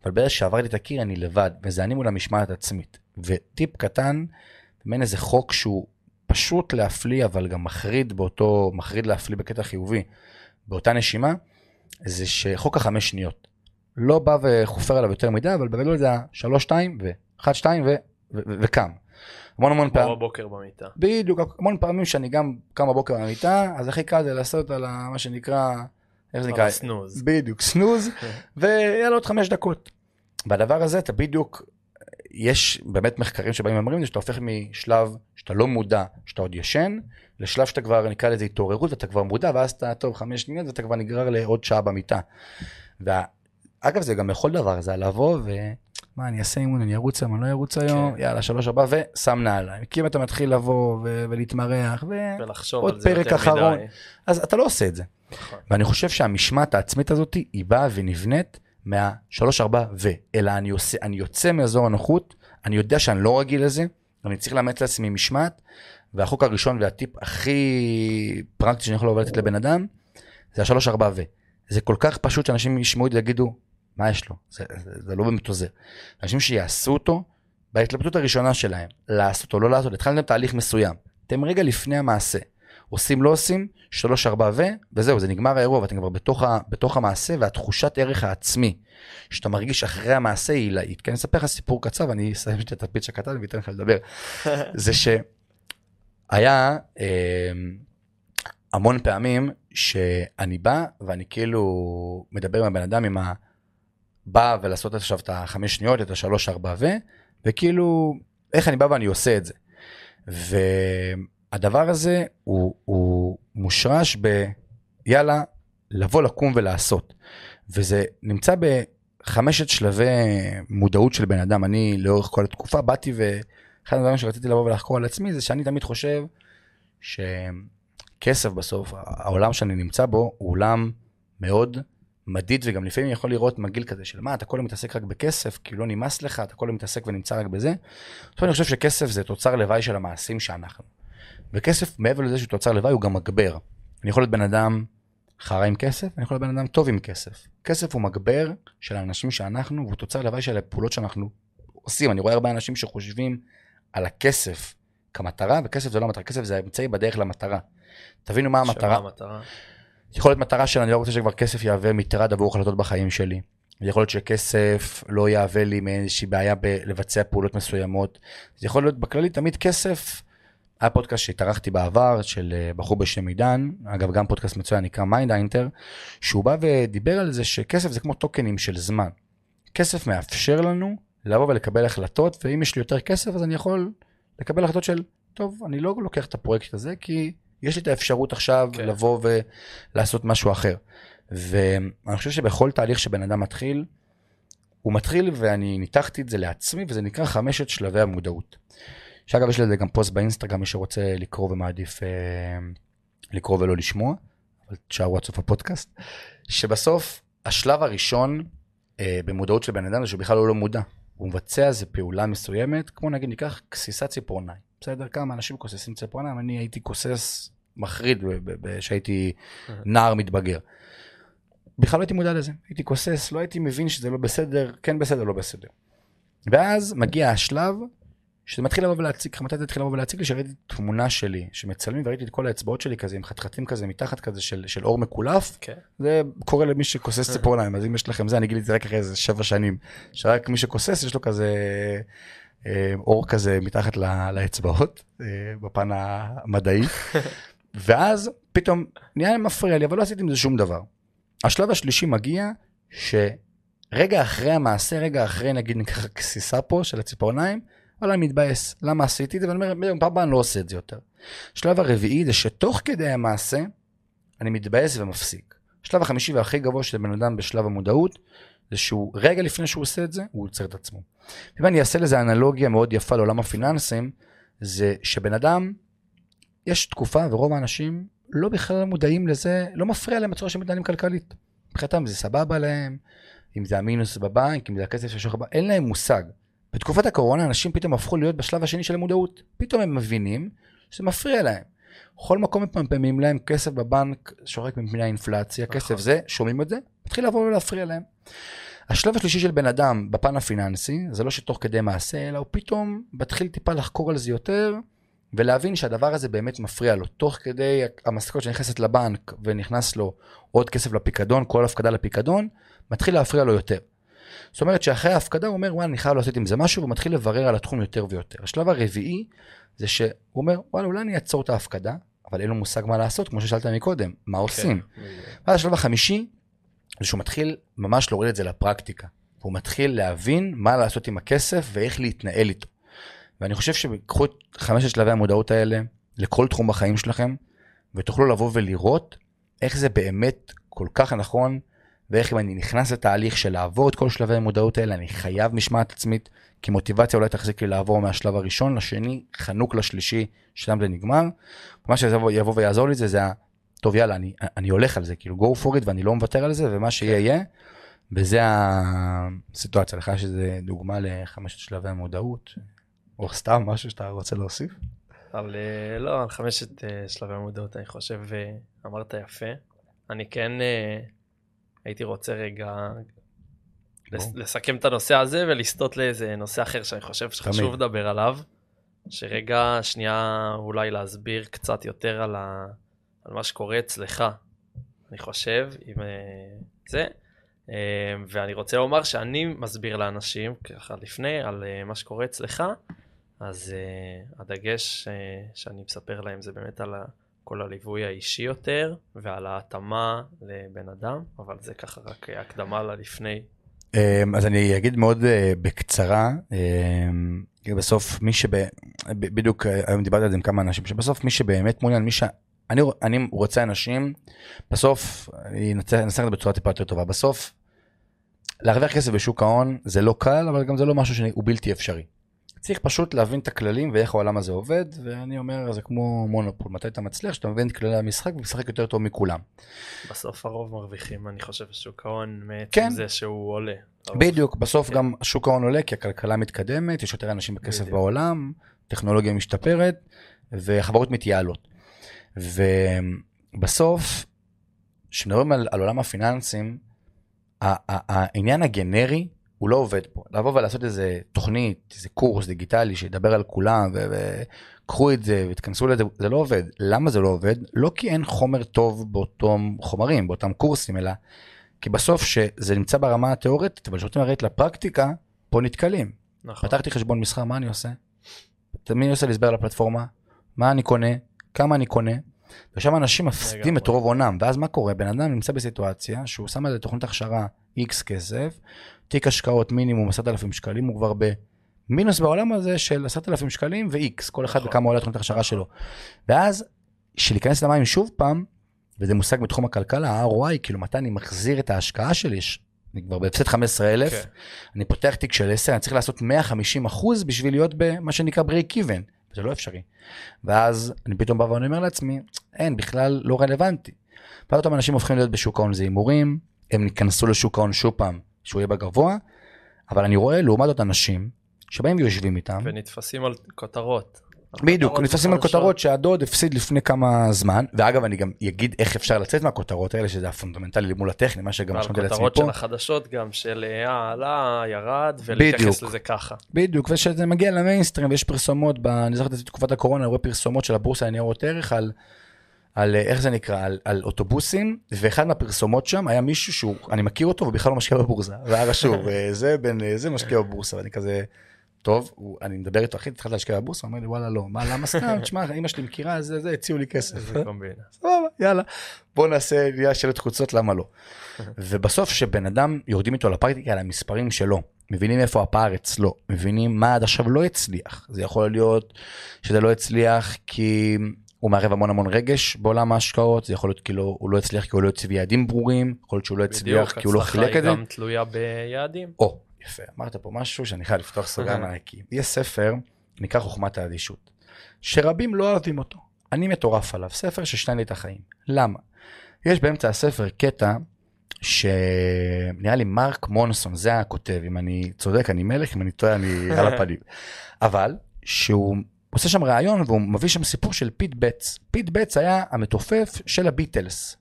אבל ברגע שעברתי את הקיר אני לבד, וזה אני מול המשמעת עצמית. וטיפ קטן, מעין איזה חוק שהוא פשוט להפליא, אבל גם מחריד באותו, מחריד להפליא בקטע חיובי, באותה נשימה, זה שחוק החמש שניות. לא בא וחופר עליו יותר מדי, אבל בגדול זה השלוש, שתיים, ואחת, שתיים, ו... ו- ו- וקם. המון המון כמו פעמים, בבוקר במיטה. בדיוק, המון פעמים שאני גם קם בבוקר מהמיטה, אז הכי קל זה לעשות על ה- מה שנקרא, איך זה נקרא? סנוז. בדיוק, סנוז, (laughs) ויאללה עוד חמש דקות. והדבר הזה אתה בדיוק, יש באמת מחקרים שבאים ואומרים שאתה הופך משלב שאתה לא מודע, שאתה עוד ישן, לשלב שאתה כבר נקרא לזה התעוררות ואתה כבר מודע, ואז אתה טוב חמש שניות ואתה כבר נגרר לעוד שעה במיטה. ואגב זה גם בכל דבר, זה לבוא ו... מה, אני אעשה אימון, אני ארוץ היום, אני לא ארוץ היום, כן. יאללה, שלוש ארבע, ושם נעליים. כי אם אתה מתחיל לבוא ו- ולהתמרח, ו... ולחשוב עוד על זה פרק אחרון. מדי. אז אתה לא עושה את זה. נכון. ואני חושב שהמשמעת העצמית הזאת היא באה ונבנית מהשלוש ארבע ו, אלא אני, עושה, אני יוצא מאזור הנוחות, אני יודע שאני לא רגיל לזה, אני צריך לאמץ לעצמי משמעת, והחוק הראשון והטיפ הכי פרקטי שאני יכול לתת לבן אדם, זה השלוש ארבע ו. זה כל כך פשוט שאנשים ישמעו את זה ויגידו, מה יש לו? זה, זה, זה לא באמת עוזר. אנשים שיעשו אותו, בהתלבטות הראשונה שלהם, לעשות או לא לעשות, התחלתם תהליך מסוים, אתם רגע לפני המעשה, עושים לא עושים, שלוש ארבע ו, וזהו, זה נגמר האירוע ואתם כבר בתוך, ה, בתוך המעשה, והתחושת ערך העצמי שאתה מרגיש אחרי המעשה היא עילאית. כי אני אספר לך סיפור קצר ואני אסיים את הפיץ' הקטן ואתן לך לדבר. (laughs) זה שהיה אה, המון פעמים שאני בא ואני כאילו מדבר עם הבן אדם עם ה... בא ולעשות עכשיו את החמש שניות, את השלוש ארבע ו, וכאילו, איך אני בא ואני עושה את זה. והדבר הזה הוא, הוא מושרש ב... יאללה, לבוא, לקום ולעשות. וזה נמצא בחמשת שלבי מודעות של בן אדם. אני לאורך כל התקופה באתי ואחד הדברים שרציתי לבוא ולחקור על עצמי זה שאני תמיד חושב שכסף בסוף, העולם שאני נמצא בו הוא עולם מאוד מדיד וגם לפעמים יכול לראות מגעיל כזה של מה אתה כל היום מתעסק רק בכסף כי לא נמאס לך אתה כל היום מתעסק ונמצא רק בזה. אני חושב שכסף זה תוצר לוואי של המעשים שאנחנו. וכסף מעבר לזה שהוא תוצר לוואי הוא גם מגבר. אני יכול להיות בן אדם חרא עם כסף, אני יכול להיות בן אדם טוב עם כסף. כסף הוא מגבר של האנשים שאנחנו והוא תוצר לוואי של הפעולות שאנחנו עושים. אני רואה הרבה אנשים שחושבים על הכסף כמטרה, וכסף זה לא המטרה, כסף זה האמצעי בדרך למטרה. תבינו מה המטרה. המטרה? יכול להיות מטרה של אני לא רוצה שכבר כסף יהווה מטרד עבור החלטות בחיים שלי. יכול להיות שכסף לא יהווה לי מאיזושהי בעיה בלבצע פעולות מסוימות. זה יכול להיות בכללי תמיד כסף. היה פודקאסט שהתארחתי בעבר של אה, בחור בשם עידן, אגב גם פודקאסט מצוין נקרא מיינד היינטר, שהוא בא ודיבר על זה שכסף זה כמו tokens של זמן. כסף מאפשר לנו לבוא ולקבל החלטות, ואם יש לי יותר כסף אז אני יכול לקבל החלטות של, טוב, אני לא לוקח את הפרויקט הזה כי יש לי את האפשרות עכשיו כן. לבוא ולעשות משהו אחר. ואני חושב שבכל תהליך שבן אדם מתחיל, הוא מתחיל ואני ניתחתי את זה לעצמי וזה נקרא חמשת שלבי המודעות. שאגב יש לזה גם פוסט באינסטגרם מי שרוצה לקרוא ומעדיף אה, לקרוא ולא לשמוע, אבל תשארו עד סוף הפודקאסט, שבסוף השלב הראשון אה, במודעות של בן אדם זה שהוא בכלל לא, לא מודע, הוא מבצע איזה פעולה מסוימת, כמו נגיד ניקח כסיסת ציפורניים, בסדר? כמה אנשים כוססים ציפורניים, אני הייתי כוסס מחריד כשהייתי נער מתבגר. בכלל לא הייתי מודע לזה, הייתי כוסס, לא הייתי מבין שזה לא בסדר, כן בסדר, לא בסדר. ואז מגיע השלב שזה מתחיל לבוא ולהציג, מתי זה התחיל לבוא ולהציג לי שראיתי תמונה שלי שמצלמים וראיתי את כל האצבעות שלי כזה עם חתחתים כזה מתחת כזה של, של אור מקולף. כן. זה קורה למי שכוסס ציפורניים, אז אם יש לכם זה, אני גיליתי רק אחרי איזה שבע שנים, שרק מי שכוסס יש לו כזה אה, אור כזה מתחת ל- לאצבעות, אה, בפן המדעי, (laughs) ואז פתאום נהיה מפריע לי, אבל לא עשיתי עם זה שום דבר. השלב השלישי מגיע שרגע אחרי המעשה, רגע אחרי נגיד ניקח גסיסה פה של הציפורניים, וואלה אני מתבאס, למה עשיתי את זה? ואני אומר, פעם אני לא עושה את זה יותר. השלב הרביעי זה שתוך כדי המעשה, אני מתבאס ומפסיק. השלב החמישי והכי גבוה של בן אדם בשלב המודעות, זה שהוא רגע לפני שהוא עושה את זה, הוא עוצר את עצמו. ואם אני אעשה לזה אנלוגיה מאוד יפה לעולם הפיננסים, זה שבן אדם, יש תקופה ורוב האנשים לא בכלל מודעים לזה, לא מפריע להם הצורה שהם מתנהלים כלכלית. מבחינתם זה סבבה להם, אם זה המינוס בבנק, אם זה הכסף שיש לך אין להם מושג. בתקופת הקורונה אנשים פתאום הפכו להיות בשלב השני של המודעות. פתאום הם מבינים שזה מפריע להם. בכל מקום מפמפמים להם כסף בבנק שורק מפני האינפלציה, נכון. כסף זה, שומעים את זה, מתחיל לבוא ולהפריע להם. השלב השלישי של בן אדם בפן הפיננסי, זה לא שתוך כדי מעשה, אלא הוא פתאום מתחיל טיפה לחקור על זה יותר, ולהבין שהדבר הזה באמת מפריע לו. תוך כדי המשכורת שנכנסת לבנק ונכנס לו עוד כסף לפיקדון, כל הפקדה לפיקדון, מתחיל להפריע לו יותר. זאת אומרת שאחרי ההפקדה הוא אומר, וואלה, אני חייב לעשות עם זה משהו, ומתחיל לברר על התחום יותר ויותר. השלב הרביעי זה שהוא אומר, וואלה, אולי אני אעצור את ההפקדה, אבל אין לו מושג מה לעשות, כמו ששאלת מקודם, מה עושים. כן. ואז השלב החמישי, זה שהוא מתחיל ממש להוריד את זה לפרקטיקה. הוא מתחיל להבין מה לעשות עם הכסף ואיך להתנהל איתו. ואני חושב שקחו את חמשת שלבי המודעות האלה לכל תחום בחיים שלכם, ותוכלו לבוא ולראות איך זה באמת כל כך נכון, ואיך אם אני נכנס לתהליך של לעבור את כל שלבי המודעות האלה, אני חייב משמעת עצמית, כי מוטיבציה אולי תחזיק לי לעבור מהשלב הראשון לשני, חנוק לשלישי, שם זה נגמר. מה שיבוא יבוא ויעזור לי זה, זה ה... טוב יאללה, אני, אני הולך על זה, כאילו go for it ואני לא מוותר על זה, ומה שיהיה יהיה. וזה הסיטואציה, לך יש איזה דוגמה לחמשת שלבי המודעות, או סתם משהו שאתה רוצה להוסיף? על, אה, לא, על חמשת אה, שלבי המודעות, אני חושב, אה, אמרת יפה. אני כן הייתי רוצה רגע לס-. לסכם את הנושא הזה ולסטות לאיזה נושא אחר שאני חושב שחשוב. לדבר עליו. שרגע, שנייה, אולי להסביר קצת יותר על, ה, על מה שקורה אצלך, אני חושב, עם אה, זה. אה, ואני רוצה לומר שאני מסביר לאנשים, ככה לפני, על אה, מה שקורה אצלך, אז הדגש שאני מספר להם זה באמת על ה- כל הליווי האישי יותר ועל ההתאמה לבן אדם, אבל זה ככה רק הקדמה ללפני. אמ, אז אני אגיד מאוד אה, בקצרה, אמ, בסוף מי שב... בדיוק אה, היום דיברתי על זה עם כמה אנשים, שבסוף מי שבאמת מעוניין, מי ש... אני, אני רוצה אנשים, בסוף, אני אנסח את זה בצורה טיפה יותר טובה, בסוף, להרוויח כסף בשוק ההון זה לא קל, אבל גם זה לא משהו שהוא בלתי אפשרי. צריך פשוט להבין את הכללים ואיך העולם הזה עובד, ואני אומר, זה כמו מונופול, מתי אתה מצליח? שאתה מבין את כללי המשחק ומשחק יותר טוב מכולם. בסוף הרוב מרוויחים, אני חושב, בשוק ההון, מעצם כן. זה שהוא עולה. הרוב. בדיוק, בסוף כן. גם שוק ההון עולה כי הכלכלה מתקדמת, יש יותר אנשים בכסף בדיוק. בעולם, טכנולוגיה משתפרת וחברות מתייעלות. ובסוף, כשמדברים על, על עולם הפיננסים, העניין הגנרי הוא לא עובד פה. לבוא ולעשות איזה תוכנית, איזה קורס דיגיטלי שידבר על כולם, וקחו את זה ותכנסו לזה, זה לא עובד. למה זה לא עובד? לא כי אין חומר טוב באותם חומרים, באותם קורסים, אלא כי בסוף שזה נמצא ברמה התיאורטית, אבל כשרוצים לרדת לפרקטיקה, פה נתקלים. נכון. פתחתי חשבון מסחר, מה אני עושה? תמיד אני עושה להסבר לפלטפורמה, מה אני קונה, כמה אני קונה, ושם אנשים מפסידים. את רוב הונם, ואז מה קורה? בן אדם נמצא בסיטואציה שהוא שם על זה תוכנית הכשרה X כסף, תיק השקעות מינימום 10,000 שקלים, הוא כבר במינוס בעולם הזה של 10,000 שקלים ו-X, כל אחד נכון. וכמה עולה תוכנית הכשרה שלו. ואז, שלהיכנס למים שוב פעם, וזה מושג בתחום הכלכלה, ה-ROI, כאילו מתי אני מחזיר את ההשקעה שלי, אני כבר בהפסד 15,000, כן. אני פותח תיק של 10, אני צריך לעשות 150 אחוז בשביל להיות במה שנקרא break even, זה לא אפשרי. ואז אני פתאום בא ואני אומר לעצמי, אין, בכלל לא רלוונטי. ואז אותם אנשים הופכים להיות בשוק ההון זה הימורים, הם ייכנסו לשוק ההון שוב פעם, שהוא יהיה בגבוה, אבל אני רואה לעומת זאת אנשים שבאים ויושבים איתם, ונתפסים על כותרות. בדיוק, נתפסים על. כותרות שהדוד הפסיד לפני כמה זמן, ואגב אני גם אגיד איך אפשר לצאת מהכותרות האלה, שזה הפונדמנטלי מול הטכני, מה שגם רשמתי לעצמי פה. של החדשות גם, של אה, עלה, ירד. ולהתייחס לזה ככה. בדיוק, וכשזה מגיע למיינסטרים ויש פרסומות. אני זוכר את זה בתקופת הקורונה, רואה פרסומות של הבורסה לניירות ערך על, על אה, איך זה נקרא, על, על אוטובוסים, ואחד מהפרסומות שם היה מישהו שהוא, אני מכיר אותו ובכלל לא משקיע בבורסה, (laughs) והיה רשום, אה, זה בן, אה, זה משקיע בבורסה, ואני כזה, טוב, הוא, אני מדבר איתו, אחי, התחלת להשקיע בבורסה? הוא אומר לי, וואלה, לא, מה, למה סתם, (laughs) תשמע, אמא שלי מכירה, זה, זה, הציעו לי כסף. (laughs) סבבה, יאללה, בוא נעשה נהיה שלט חוצות, למה לא? ובסוף שבן אדם יורדים איתו לפרקטיקה על המספרים שלו, מבינים איפה הפער אצלו, מבינים מה עד עכשיו לא הצליח. זה יכול להיות שזה לא הצליח כי הוא מערב המון המון רגש בעולם ההשקעות, זה יכול להיות כאילו הוא לא הצליח כי הוא לא הציב יעדים ברורים, יכול להיות שהוא לא הצליח כי הוא לא חילק את זה. הצלחה היא גם תלויה ביעדים. או, יפה, אמרת פה משהו שאני חייב לפתוח סוגריים ענקי. יש ספר, נקרא חוכמת האדישות, שרבים לא אוהבים אותו. אני מטורף עליו, ספר ששינה לי את החיים. למה? יש באמצע הספר קטע שנראה לי מרק מנסון, זה הכותב, אם אני צודק אני מלך, אם אני טועה אני על הפנים. (laughs) אבל, שהוא עושה שם ראיון והוא מביא שם סיפור של פיט בסט. פיט בסט היה המתופף של הביטלס.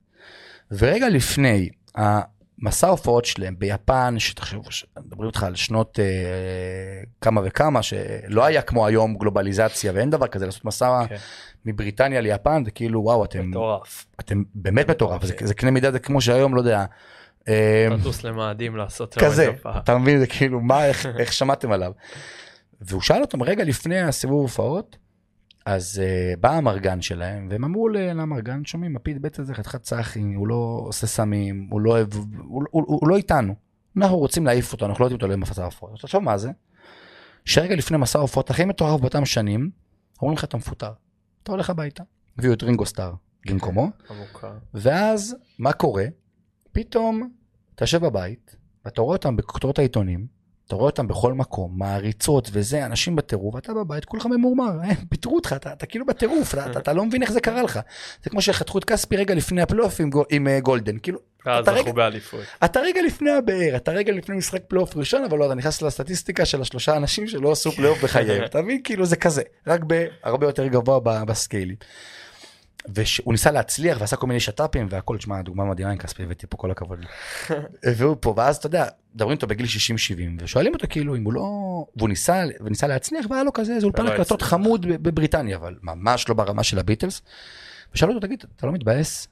ורגע לפני המסע ההופעות שלהם ביפן, שתחשבו, מדברים איתך על שנות אה, כמה וכמה, שלא היה כמו היום גלובליזציה ואין דבר כזה, לעשות מסע כן. מבריטניה ליפן, זה כאילו וואו, אתם, מטורף. אתם באמת מטורף, זה, כן. זה קנה מידה, זה כמו שהיום, לא יודע, אה, תטוס למאדים לעשות כזה. אתה מבין, זה כאילו, מה, איך, איך שמעתם עליו? והוא שאל אותם רגע לפני הסיבוב הופעות, אז uh, בא המרגן שלהם, והם אמרו למרגן, שומעים, הפיד בית הזה חתיכת צחי, הוא לא עושה סמים, הוא לא אוהב, הוא, הוא, הוא, הוא לא איתנו. אנחנו רוצים להעיף אותו, אנחנו לא רוצים אותו למסע ההופעות. אז תחשוב מה זה, שרגע לפני מסע ההופעות הכי מטורף באותם שנים, אומרים לך אתה מפוטר, אתה הולך הביתה. הביאו את רינגו סטאר במקומו, עמוקה. ואז מה קורה? פתאום אתה יושב בבית, ואתה רואה אותם בכותרות העיתונים, אתה רואה אותם בכל מקום, מעריצות וזה, אנשים בטירוף, ואתה בבית, כולך ממורמר, אה, פיטרו אותך, אתה, אתה כאילו בטירוף, אתה, אתה, אתה לא מבין איך זה קרה לך. זה כמו שחתכו את כספי רגע לפני הפלייאוף עם, עם אה, גולדן, כאילו, ואז אתה רגע- באליפות. אתה רגע לפני הבאר, אתה רגע לפני משחק פלייאוף ראשון, אבל לא, אתה נכנס לסטטיסטיקה של השלושה אנשים שלא עשו פלייאוף בחייהם, (laughs) אתה מבין? כאילו זה כזה, רק בהרבה יותר גבוה בסקיילים. והוא ניסה להצליח ועשה כל מיני שת"פים והכל, תשמע, דוגמה מדהימה עם כספי הבאתי פה, כל הכבוד. (laughs) והוא פה, ואז אתה יודע, מדברים איתו בגיל 60-70, ושואלים אותו כאילו אם הוא לא, והוא ניסה, וניסה להצליח, והיה לו כזה איזה אולפן והקלטות. חמוד בבריטניה, אבל ממש לא ברמה של הביטלס. ושאלו אותו, תגיד, אתה לא מתבאס?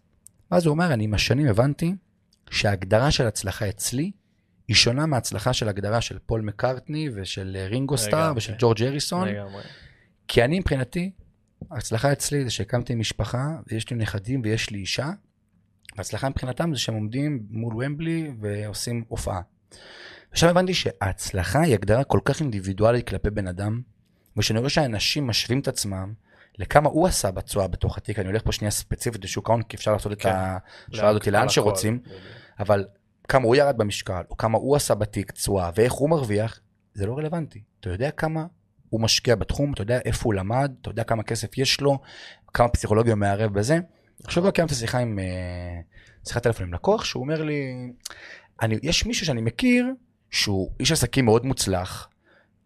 ואז הוא אומר, אני עם השנים הבנתי שההגדרה של הצלחה אצלי היא שונה מההצלחה של הגדרה של פול מקארטני ושל רינגו סטאר. ושל ג'ורג' הריסון. לגמרי. כי אני מבחינתי, ההצלחה אצלי זה שהקמתי משפחה ויש לי נכדים ויש לי אישה, וההצלחה מבחינתם זה שהם עומדים מול ומבלי ועושים הופעה. עכשיו הבנתי שההצלחה היא הגדרה כל כך אינדיבידואלית כלפי בן אדם, וכשאני רואה שאנשים משווים את עצמם לכמה הוא עשה בתשואה בתוך התיק, אני הולך פה שנייה ספציפית לשוק ההון, כי אפשר לעשות את כן. השאלה הזאת לאן. שרוצים, אבל כמה הוא ירד במשקל, או כמה הוא עשה בתיק תשואה, ואיך הוא מרוויח, זה לא רלוונטי. אתה יודע כמה הוא משקיע בתחום, אתה יודע איפה הוא למד, אתה יודע כמה כסף יש לו, כמה פסיכולוגיה הוא מערב בזה. עכשיו לא קיימתי שיחה עם, אה, שיחת טלפון עם לקוח, שהוא אומר לי, אני, יש מישהו שאני מכיר, שהוא איש עסקים מאוד מוצלח,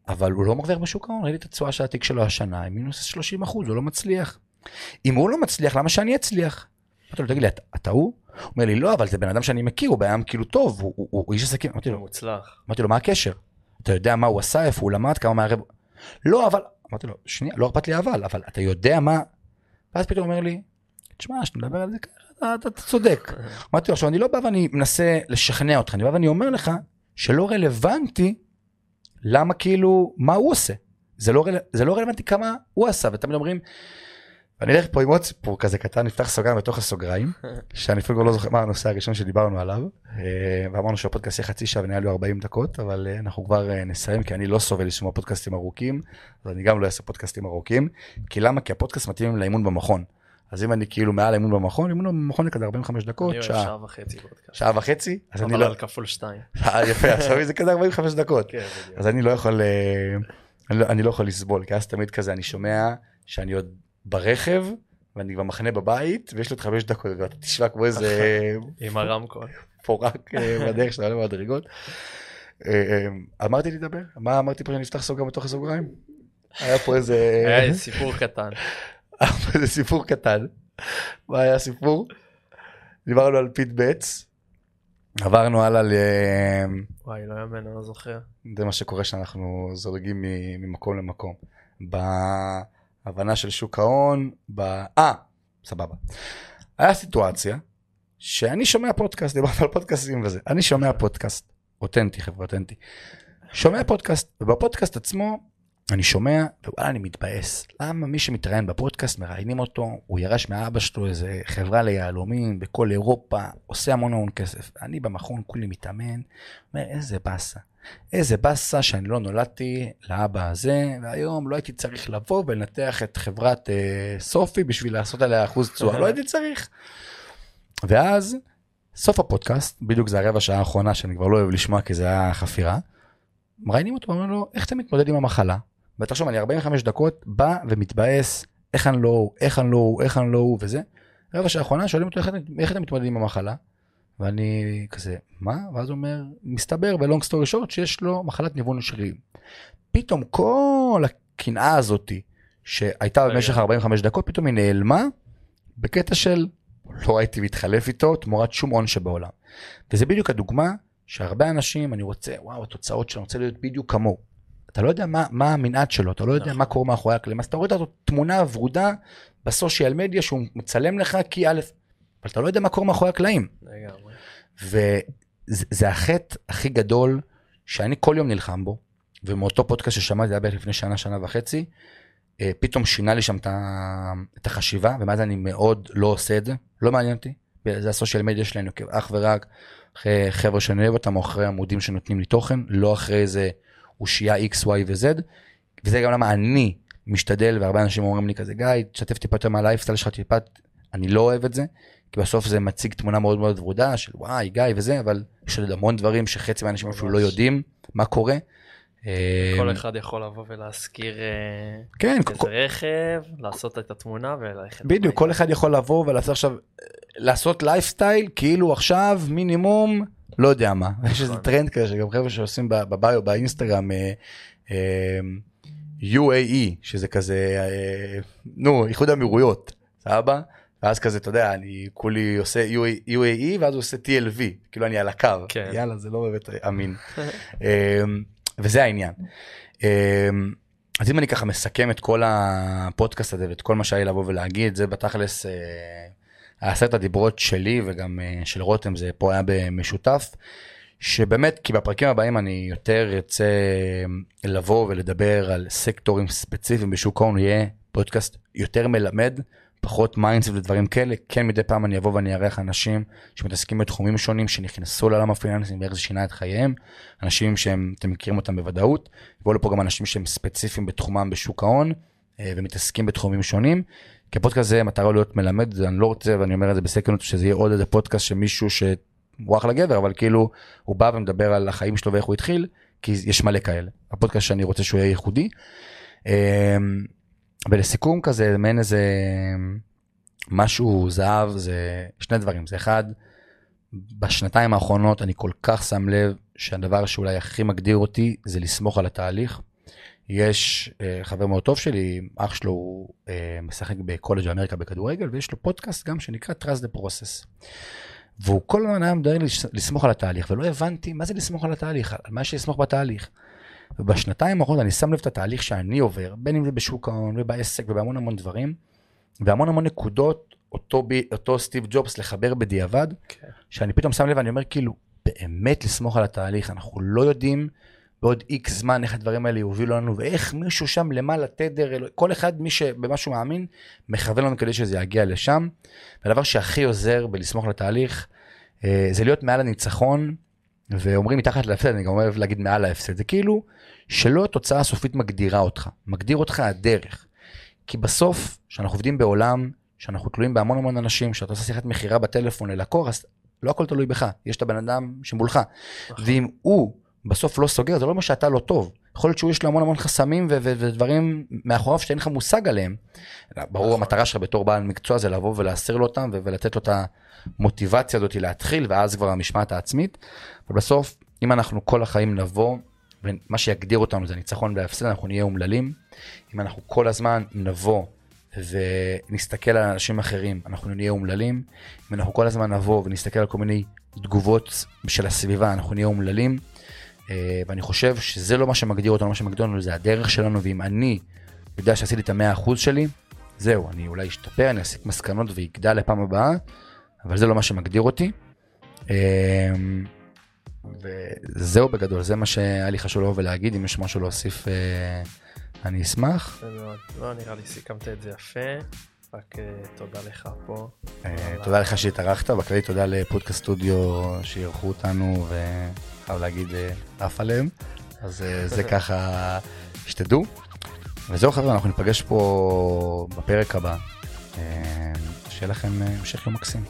אבל הוא לא מרוויח בשוק ההון, ראיתי את התשואה של התיק שלו השנה, היא מינוס 30 אחוז, הוא לא מצליח. אם הוא לא מצליח, למה שאני אצליח? אמרתי לו, תגיד לי, אתה, הוא? הוא הוא אומר לי, לא, אבל זה בן אדם שאני מכיר, הוא אדם כאילו טוב, הוא, הוא, הוא איש עסקים. אמרתי לו, מוצלח. אמרתי לו, מה הקשר? אתה יודע מה הוא עשה, איפה הוא למד, כמה מערב... לא, אבל... אמרתי לו, שנייה, לא אכפת לי אבל, אבל אתה יודע מה... ואז פתאום אומר לי, תשמע, כשאתה מדבר על זה ככה, אתה צודק. (laughs) אמרתי לו, עכשיו, אני לא בא ואני מנסה לשכנע אותך, אני בא ואני אומר לך שלא רלוונטי למה כאילו, מה הוא עושה. זה לא, רל... זה לא רלוונטי כמה הוא עשה, ותמיד אומרים, ואני אלך פה עם עוד סיפור כזה קטן, נפתח סוגריים בתוך הסוגריים, (laughs) שאני אפילו לא זוכר מה הנושא הראשון שדיברנו עליו, אה, ואמרנו שהפודקאסט יהיה חצי שעה ונהיה לו 40 דקות, אבל אה, אנחנו כבר אה, נסיים, כי אני לא סובל לשמוע פודקאסטים ארוכים, אז אני גם לא אעשה פודקאסטים ארוכים, כי למה? כי הפודקאסט מתאים לאימון במכון. אז אם אני כאילו מעל האימון במכון, אימון במכון זה כזה 45 דקות, אני אוהב שעה, שעה וחצי פודקאסט. שעה וחצי, אז אני אבל לא, על כפול שתיים. (laughs) יפה, עכשיו זה כזה 45 דקות. כן. אז אני לא יכול, אני לא, אני לא יכול לסבול, כי אז תמיד כזה אני שומע שאני עוד ברכב, ואני במחנה בבית, ויש לי עוד חמש דקות, ואתה תשמע כמו איזה (laughs) עם הרמקול. פורק אה, (laughs) בדרך שאתה עולה במדרגות. אה, אה, אמרתי לדבר? מה אמרתי פה שאני אפתח סוגריים בתוך הסוגריים? היה פה איזה... היה סיפור קטן. (laughs) היה פה איזה סיפור קטן. מה היה הסיפור? דיברנו על פיט בסט, עברנו הלאה ל... וואי, לא יאמן, אני לא זוכר. זה מה שקורה שאנחנו זורקים ממקום למקום. בהבנה של שוק ההון, ב... אה, סבבה. היה סיטואציה שאני שומע פודקאסט, דיברנו על פודקאסטים וזה, אני שומע פודקאסט, אותנטי, חבר'ה, אותנטי. שומע פודקאסט, ובפודקאסט עצמו אני שומע, ווואלה, אני מתבאס. למה מי שמתראיין בפודקאסט, מראיינים אותו, הוא ירש מאבא שלו איזה חברה ליהלומים בכל אירופה, עושה המון המון כסף. אני במכון כולי מתאמן, אומר, איזה באסה. איזה באסה שאני לא נולדתי לאבא הזה, והיום לא הייתי צריך לבוא ולנתח את חברת אה, סופי בשביל לעשות עליה אחוז תשואה, לא הייתי צריך. ואז, סוף הפודקאסט, בדיוק זה הרבע שעה האחרונה שאני כבר לא אוהב לשמוע כי זה היה חפירה, מראיינים אותו ואומרים לו, איך אתה מתמודד עם המחלה? ותחשוב, אני 45 דקות בא ומתבאס, איך אני לא הוא, איך אני לא הוא, איך אני לא הוא וזה. רבע שעה האחרונה שואלים אותו, איך אתה מתמודד עם המחלה? ואני כזה, מה? ואז הוא אומר, מסתבר בלונג סטורי שורט שיש לו מחלת ניוון שרירים. פתאום כל הקנאה הזאתי שהייתה. במשך 45 דקות, פתאום היא נעלמה בקטע של לא הייתי מתחלף איתו תמורת שום הון שבעולם. וזה בדיוק הדוגמה שהרבה אנשים, אני רוצה, וואו, התוצאות שלו, אני רוצה להיות בדיוק כמוהו. אתה לא יודע מה, מה המנעד שלו, אתה לא יודע נכון. מה קורה מאחורי הקלעים, אז אתה רואה את התמונה הוורודה בסושיאל מדיה שהוא מצלם לך כי א', אבל אתה לא יודע מה קורה מאחורי הקלעים. וזה זה החטא הכי גדול שאני כל יום נלחם בו, ומאותו פודקאסט ששמעתי, זה היה בערך לפני שנה, שנה וחצי, אה, פתאום שינה לי שם את החשיבה, ומאז אני מאוד לא עושה את זה, לא מעניין אותי. זה הסושיאל מדיה שלנו, אך ורק אחרי חבר'ה שאני אוהב אותם, או אחרי עמודים שנותנים לי תוכן, לא אחרי איזה אושייה X, Y ו-Z, וזה גם למה אני משתדל, והרבה אנשים אומרים לי כזה, גיא, תשתף טיפה יותר מהלייפסטייל שלך, טיפה, אני לא אוהב את זה, כי בסוף זה מציג תמונה מאוד מאוד ורודה של וואי, גיא וזה, אבל יש עוד המון דברים שחצי מהאנשים אפילו לא. יודעים מה קורה. כל אה, אחד יכול לבוא ולהזכיר אה, כן, איזה רכב, לעשות את התמונה וללכת. בדיוק. כל אחד יכול לבוא ולעשות עכשיו, לעשות לייפסטייל, כאילו עכשיו מינימום, לא יודע מה. (laughs) יש איזה נכון. טרנד כזה שגם חבר'ה שעושים ב bio, באינסטגרם, אה, אה, UAE, שזה כזה, אה, נו, איחוד האמירויות, סבבה? ואז כזה, אתה יודע, אני כולי עושה UAE, UAE ואז הוא עושה TLV, כאילו אני על הקו. כן. יאללה, זה לא באמת אמין. (laughs) אה, וזה העניין. אה, אז אם אני ככה מסכם את כל הפודקאסט הזה ואת כל מה שהיה לי לבוא ולהגיד, זה בתכלס אה, עשרת הדיברות שלי וגם אה, של רותם, זה פה היה במשותף. שבאמת, כי בפרקים הבאים אני יותר ארצה לבוא ולדבר על סקטורים ספציפיים בשוק ההון, יהיה פודקאסט יותר מלמד, פחות mindset ודברים כאלה. כן, מדי פעם אני אבוא ואני אארח אנשים שמתעסקים בתחומים שונים, שנכנסו לעולם הפיננסים ואיך זה שינה את חייהם. אנשים שהם, אתם מכירים אותם בוודאות. יבואו לפה גם אנשים שהם ספציפיים בתחומם בשוק ההון, אה, ומתעסקים בתחומים שונים. כי הפודקאסט הזה מטרה להיות מלמד, אני לא רוצה, ואני אומר את זה בסקרנות, שזה יהיה עוד איזה פודקאסט שמישהו שהוא אחלה גבר, אבל כאילו הוא בא ומדבר על החיים שלו ואיך הוא התחיל, כי יש מלא כאלה. הפודקאסט שאני רוצה שהוא יהיה ייחודי. ולסיכום כזה, מעין איזה משהו זהב, זה שני דברים. זה אחד, בשנתיים האחרונות אני כל כך שם לב שהדבר שאולי הכי מגדיר אותי זה לסמוך על התהליך. יש אה, חבר מאוד טוב שלי, אח שלו הוא אה, משחק בקולג' אמריקה בכדורגל, ויש לו פודקאסט גם שנקרא Trust the Process. והוא כל הזמן היה מדבר לי לסמוך על התהליך, ולא הבנתי מה זה לסמוך על התהליך, על מה יש לסמוך בתהליך. ובשנתיים האחרונות אני שם לב את התהליך שאני עובר, בין אם זה בשוק ההון ובעסק ובהמון המון דברים, והמון המון נקודות, אותו, ב, אותו סטיב ג'ובס לחבר בדיעבד, okay. כן. שאני פתאום שם לב ואני אומר כאילו, באמת לסמוך על התהליך, אנחנו לא יודעים בעוד איקס זמן איך הדברים האלה יובילו לנו, ואיך מישהו שם למעלה, תדר, כל אחד, מי שבמשהו מאמין, מכוון לנו כדי שזה יגיע לשם. והדבר שהכי עוזר בלסמוך על התהליך, אה, זה להיות מעל הניצחון, ואומרים מתחת להפסד, אני גם אוהב להגיד מעל ההפסד, זה כאילו שלא התוצאה הסופית מגדירה אותך, מגדיר אותך הדרך. כי בסוף, כשאנחנו עובדים בעולם, שאנחנו תלויים בהמון המון אנשים, שאתה עושה שיחת מכירה בטלפון ללקוח, אז לא הכל תלוי בך, יש את הבן אדם שמולך. נכון. ואם הוא בסוף לא סוגר, זה לא אומר שאתה לא טוב. יכול להיות שהוא יש לו המון המון חסמים ודברים מאחוריו שאין לך מושג עליהם. ברור נכון. המטרה שלך בתור בעל מקצוע זה לבוא ולהסיר לו אותם ולתת לו את המוטיבציה הזאת להתחיל, ואז כבר המשמעת העצמית. ובסוף, אם אנחנו כל החיים נבוא, ומה שיגדיר אותנו זה ניצחון והפסד, אנחנו נהיה אומללים. אם אנחנו כל הזמן נבוא ונסתכל על אנשים אחרים, אנחנו נהיה אומללים. אם אנחנו כל הזמן נבוא ונסתכל על כל מיני תגובות של הסביבה, אנחנו נהיה אומללים. אה, ואני חושב שזה לא מה שמגדיר אותנו, מה שמגדיר אותנו זה הדרך שלנו, ואם אני יודע שעשיתי את המאה אחוז שלי, זהו, אני אולי אשתפר, אני אסיק מסקנות ויגדל לפעם הבאה, אבל זה לא מה שמגדיר אותי. אה, וזהו בגדול, זה מה שהיה לי חשוב לבוא ולהגיד, אם יש משהו להוסיף, אה, אני אשמח. לא, נראה לי סיכמת את זה יפה. רק תודה לך פה. תודה לך שהתארחת, בכללי תודה לפודקאסט סטודיו שאירחו אותנו, חייב להגיד, אה, עף עליהם. אז אה, זה (laughs) ככה, שתדעו. וזהו חבר'ה, אנחנו ניפגש פה בפרק הבא. אה, שיהיה לכם המשך יום מקסים.